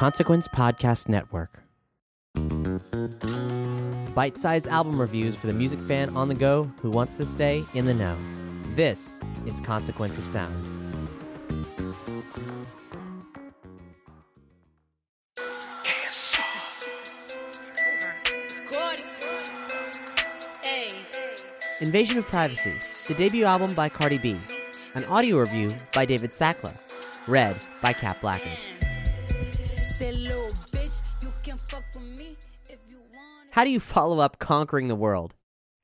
Consequence Podcast Network. Bite sized album reviews for the music fan on the go who wants to stay in the know. This is Consequence of Sound. Invasion of Privacy, the debut album by Cardi B. An audio review by David Sackllah. Read by How do you follow up Conquering the World?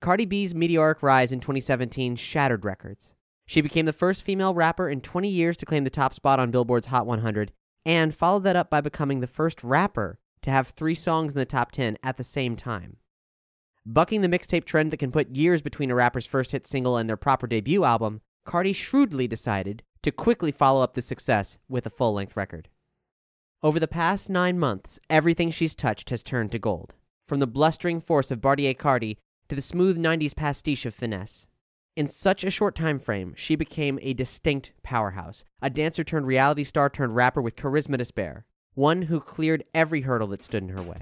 Cardi B's meteoric rise in 2017 shattered records. She became the first female rapper in 20 years to claim the top spot on Billboard's Hot 100, and followed that up by becoming the first rapper to have three songs in the top 10 at the same time. Bucking the mixtape trend that can put years between a rapper's first hit single and their proper debut album, Cardi shrewdly decided to quickly follow up the success with a full length record. Over the past nine months, everything she's touched has turned to gold. From the blustering force of Bartier Cardi to the smooth 90s pastiche of finesse. In such a short time frame, she became a distinct powerhouse, a dancer turned reality star turned rapper with charisma to spare, one who cleared every hurdle that stood in her way.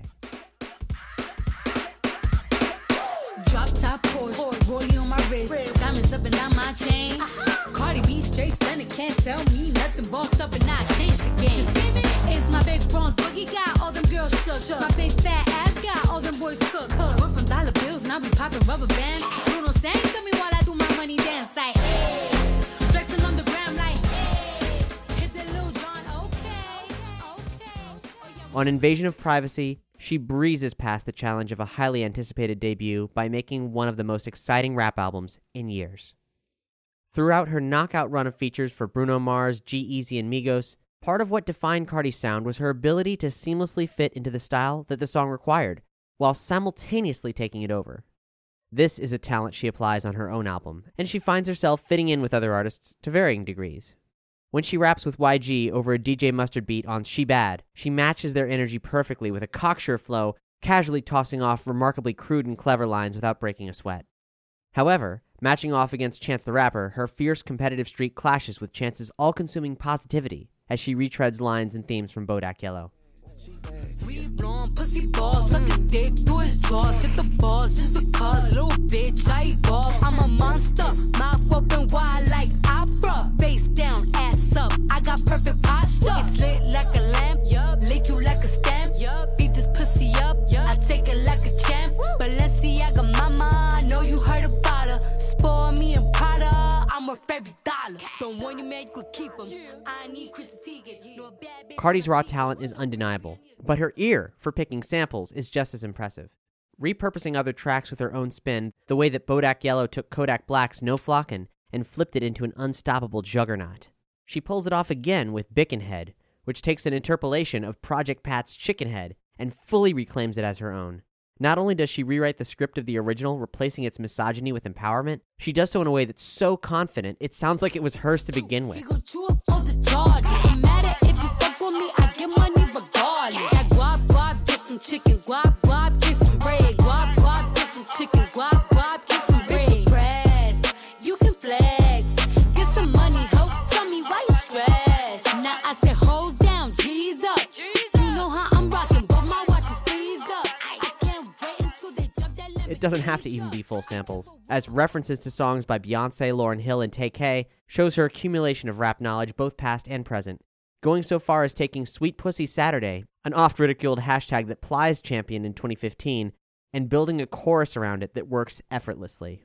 Drop top Porsche, on my wrist, diamonds up and down my chain. Cardi B straight stunning, can't tell me nothing. Bossed up and changed the game. My big Bronx boogie got all them girls shook. My big fat ass got all them boys cook. We're from dollar bills, now we popping rubber bands. Bruno sang to me while I do my money dance like. Hey. On Invasion of Privacy, she breezes past the challenge of a highly anticipated debut by making one of the most exciting rap albums in years. Throughout her knockout run of features for Bruno Mars, G-Eazy, and Migos, part of what defined Cardi's sound was her ability to seamlessly fit into the style that the song required, while simultaneously taking it over. This is a talent she applies on her own album, and she finds herself fitting in with other artists to varying degrees. When she raps with YG over a DJ Mustard beat on She Bad, she matches their energy perfectly with a cocksure flow, casually tossing off remarkably crude and clever lines without breaking a sweat. However, matching off against Chance the Rapper, her fierce competitive streak clashes with Chance's all consuming positivity as she retreads lines and themes from Bodak Yellow. We blowing pussy balls, suck a dick through his jaws. Hit the balls just because, little bitch, I golf. I'm a monster, mouth open wide like opera. Face down, ass up. I got perfect posture. It's lit like a lamp, yup. Lick you like a stamp, yup. Beat this pussy up, yup. I take it like a champ. Balenciaga mama, I know you heard about her. Spoil me and Prada, I'm worth every Cardi's raw talent is undeniable, but her ear for picking samples is just as impressive. Repurposing other tracks with her own spin, the way that Bodak Yellow took Kodak Black's No Flockin' and flipped it into an unstoppable juggernaut. She pulls it off again with Bickenhead, which takes an interpolation of Project Pat's Chickenhead and fully reclaims it as her own. Not only does she rewrite the script of the original, replacing its misogyny with empowerment, she does so in a way that's so confident it sounds like it was hers to begin with. gon' chew doesn't have to even be full samples, as references to songs by Beyonce, Lauryn Hill, and Tay shows her accumulation of rap knowledge both past and present, going so far as taking Sweet Pussy Saturday, an oft ridiculed hashtag that Plies championed in 2015, and building a chorus around it that works effortlessly.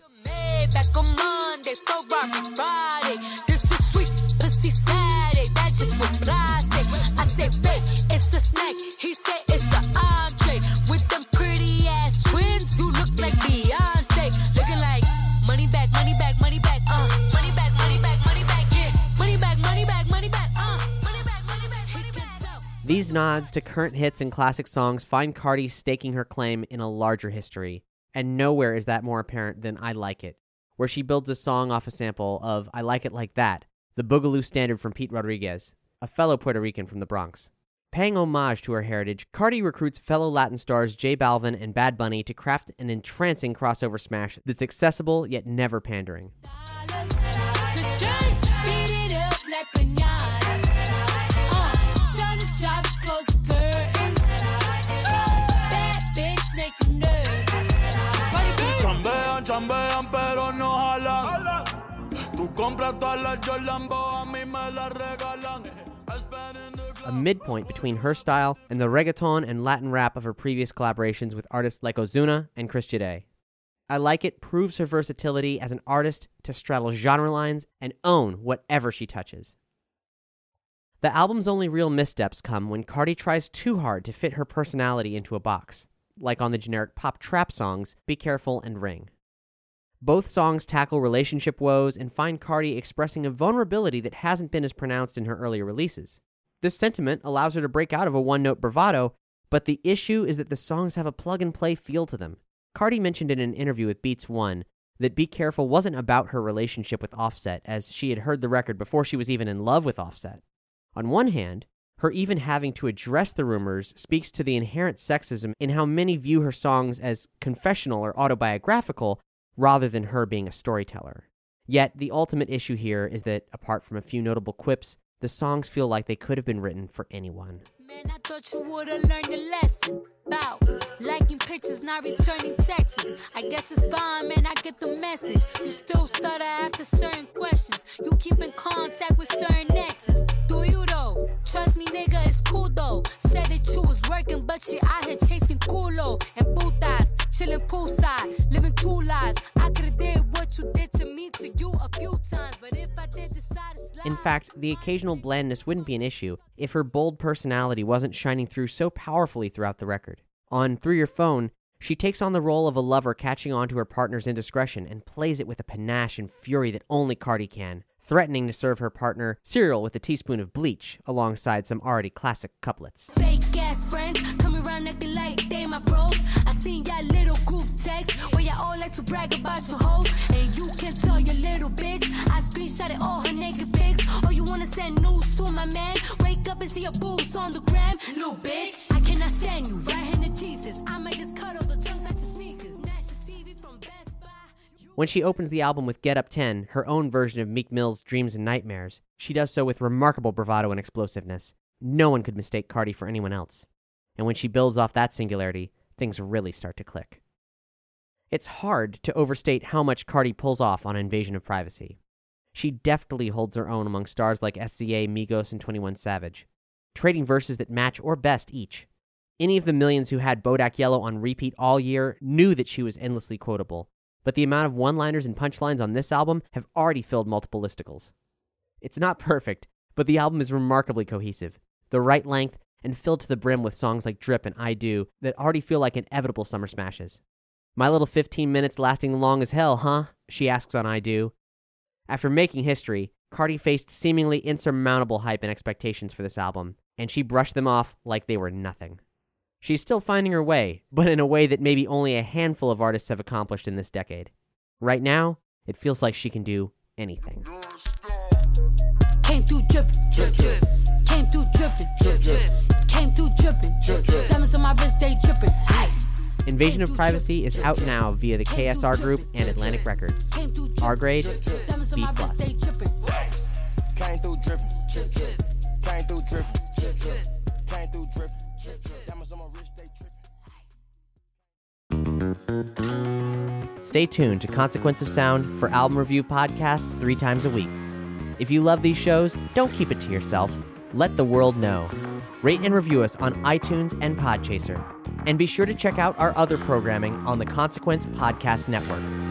These nods to current hits and classic songs find Cardi staking her claim in a larger history, and nowhere is that more apparent than I Like It, where she builds a song off a sample of I Like It Like That, the Boogaloo standard from Pete Rodriguez, a fellow Puerto Rican from the Bronx. Paying homage to her heritage, Cardi recruits fellow Latin stars J Balvin and Bad Bunny to craft an entrancing crossover smash that's accessible yet never pandering. Chambean pero no jalan. Tú compras todas las Jordan, a mí me las regalan. A midpoint between her style and the reggaeton and Latin rap of her previous collaborations with artists like Ozuna and Chris Jeday. I Like It proves her versatility as an artist to straddle genre lines and own whatever she touches. The album's only real missteps come when Cardi tries too hard to fit her personality into a box, like on the generic pop trap songs Be Careful and Ring. Both songs tackle relationship woes and find Cardi expressing a vulnerability that hasn't been as pronounced in her earlier releases. This sentiment allows her to break out of a one note bravado, but the issue is that the songs have a plug and play feel to them. Cardi mentioned in an interview with Beats One that Be Careful wasn't about her relationship with Offset, as she had heard the record before she was even in love with Offset. On one hand, her even having to address the rumors speaks to the inherent sexism in how many view her songs as confessional or autobiographical rather than her being a storyteller. Yet, the ultimate issue here is that, apart from a few notable quips, the songs feel like they could have been written for anyone. Man, I thought you would've learned a lesson about liking pictures, not returning texts. I guess it's fine, man. I get the message. You still stutter after certain questions. You keep in contact with certain exes. Do you though? Trust me, nigga, it's cool though. Said that you was working, but you out here chasing culo and putas, chilling poolside, living two lives. I could've did what you did to me to you a few times, but if I did decide to slide, In fact, the occasional blandness wouldn't be an issue if her bold personality wasn't shining through so powerfully throughout the record. On Through Your Phone, she takes on the role of a lover catching on to her partner's indiscretion and plays it with a panache and fury that only Cardi can, threatening to serve her partner cereal with a teaspoon of bleach alongside some already classic couplets. fake ass friends coming around acting like they my bros. Brag about your hoes, and you can tell your little bitch. I screenshotted all her naked pics. Oh, you wanna send news to my man? Wake up and see your boobs on the gram, little bitch. I cannot stand you. Right Jesus. I might just cut off the tongues out your sneakers. When she opens the album with Get Up 10, her own version of Meek Mill's Dreams and Nightmares, she does so with remarkable bravado and explosiveness. No one could mistake Cardi for anyone else. And when she builds off that singularity, things really start to click. It's hard to overstate how much Cardi pulls off on Invasion of Privacy. She deftly holds her own among stars like SZA, Migos, and 21 Savage, trading verses that match or best each. Any of the millions who had Bodak Yellow on repeat all year knew that she was endlessly quotable, but the amount of one liners and punchlines on this album have already filled multiple listicles. It's not perfect, but the album is remarkably cohesive, the right length, and filled to the brim with songs like Drip and I Do that already feel like inevitable summer smashes. My little 15 minutes lasting long as hell, huh? She asks on I Do. After making history, Cardi faced seemingly insurmountable hype and expectations for this album, and she brushed them off like they were nothing. She's still finding her way, but in a way that maybe only a handful of artists have accomplished in this decade. Right now, it feels like she can do anything. Came through dripping, drip, drip. Came through dripping, drip, drip. Came through dripping, drip, drip. Diamonds on my wrist, they dripping. Ice. Invasion of Privacy is out now via the KSR Group and Atlantic Records. R grade, B plus. Stay tuned to Consequence of Sound for album review podcasts three times a week. If you love these shows, don't keep it to yourself. Let the world know. Rate and review us on iTunes and Podchaser. And be sure to check out our other programming on the Consequence Podcast Network.